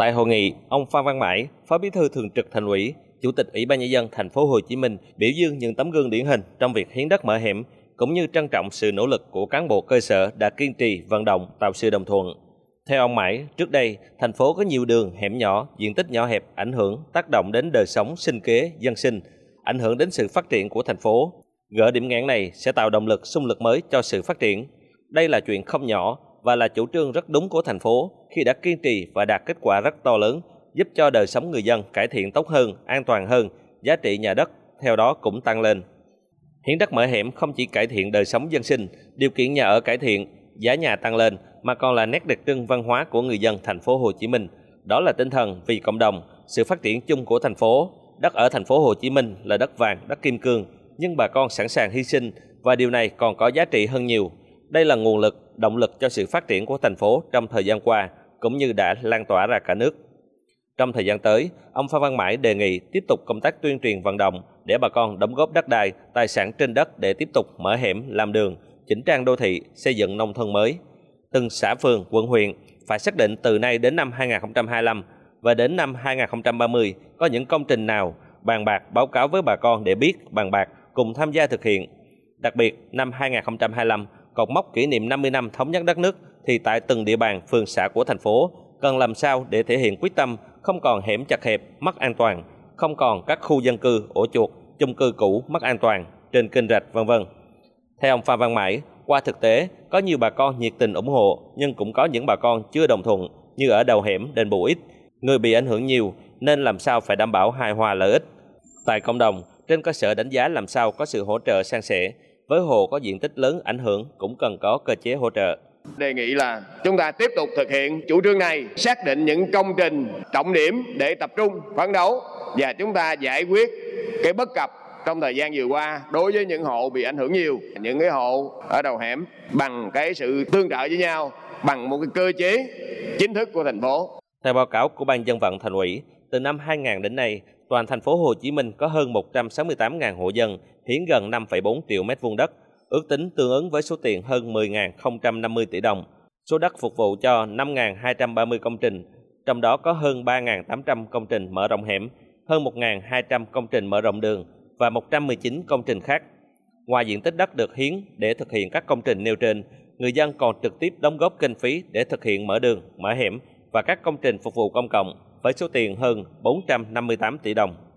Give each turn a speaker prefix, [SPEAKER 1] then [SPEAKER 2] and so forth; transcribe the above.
[SPEAKER 1] Tại hội nghị, ông Phan Văn Mãi, Phó Bí thư Thường trực Thành ủy, Chủ tịch Ủy ban nhân dân thành phố Hồ Chí Minh biểu dương những tấm gương điển hình trong việc hiến đất mở hẻm cũng như trân trọng sự nỗ lực của cán bộ cơ sở đã kiên trì vận động tạo sự đồng thuận. Theo ông Mãi, trước đây thành phố có nhiều đường hẻm nhỏ, diện tích nhỏ hẹp ảnh hưởng tác động đến đời sống sinh kế dân sinh, ảnh hưởng đến sự phát triển của thành phố. Gỡ điểm nghẽn này sẽ tạo động lực xung lực mới cho sự phát triển. Đây là chuyện không nhỏ và là chủ trương rất đúng của thành phố khi đã kiên trì và đạt kết quả rất to lớn, giúp cho đời sống người dân cải thiện tốt hơn, an toàn hơn, giá trị nhà đất theo đó cũng tăng lên. Hiến đất mở hẻm không chỉ cải thiện đời sống dân sinh, điều kiện nhà ở cải thiện, giá nhà tăng lên mà còn là nét đặc trưng văn hóa của người dân thành phố Hồ Chí Minh. Đó là tinh thần vì cộng đồng, sự phát triển chung của thành phố. Đất ở thành phố Hồ Chí Minh là đất vàng, đất kim cương, nhưng bà con sẵn sàng hy sinh và điều này còn có giá trị hơn nhiều. Đây là nguồn lực, động lực cho sự phát triển của thành phố trong thời gian qua, cũng như đã lan tỏa ra cả nước. Trong thời gian tới, ông Phan Văn Mãi đề nghị tiếp tục công tác tuyên truyền vận động để bà con đóng góp đất đai, tài sản trên đất để tiếp tục mở hẻm, làm đường, chỉnh trang đô thị, xây dựng nông thôn mới. Từng xã phường, quận huyện phải xác định từ nay đến năm 2025 và đến năm 2030 có những công trình nào bàn bạc báo cáo với bà con để biết bàn bạc cùng tham gia thực hiện. Đặc biệt, năm 2025 cột mốc kỷ niệm 50 năm thống nhất đất nước thì tại từng địa bàn phường xã của thành phố cần làm sao để thể hiện quyết tâm không còn hẻm chặt hẹp, mất an toàn, không còn các khu dân cư, ổ chuột, chung cư cũ mất an toàn trên kênh rạch vân vân. Theo ông Phan Văn Mãi, qua thực tế có nhiều bà con nhiệt tình ủng hộ nhưng cũng có những bà con chưa đồng thuận như ở đầu hẻm đền bù ít, người bị ảnh hưởng nhiều nên làm sao phải đảm bảo hài hòa lợi ích. Tại cộng đồng, trên cơ sở đánh giá làm sao có sự hỗ trợ san sẻ, với hồ có diện tích lớn ảnh hưởng cũng cần có cơ chế hỗ trợ.
[SPEAKER 2] Đề nghị là chúng ta tiếp tục thực hiện chủ trương này, xác định những công trình trọng điểm để tập trung phấn đấu và chúng ta giải quyết cái bất cập trong thời gian vừa qua đối với những hộ bị ảnh hưởng nhiều, những cái hộ ở đầu hẻm bằng cái sự tương trợ với nhau bằng một cái cơ chế chính thức của thành phố.
[SPEAKER 1] Theo báo cáo của Ban dân vận thành ủy, từ năm 2000 đến nay, toàn thành phố Hồ Chí Minh có hơn 168.000 hộ dân, hiến gần 5,4 triệu mét vuông đất, ước tính tương ứng với số tiền hơn 10.050 tỷ đồng. Số đất phục vụ cho 5.230 công trình, trong đó có hơn 3.800 công trình mở rộng hẻm, hơn 1.200 công trình mở rộng đường và 119 công trình khác. Ngoài diện tích đất được hiến để thực hiện các công trình nêu trên, người dân còn trực tiếp đóng góp kinh phí để thực hiện mở đường, mở hẻm và các công trình phục vụ công cộng với số tiền hơn 458 tỷ đồng.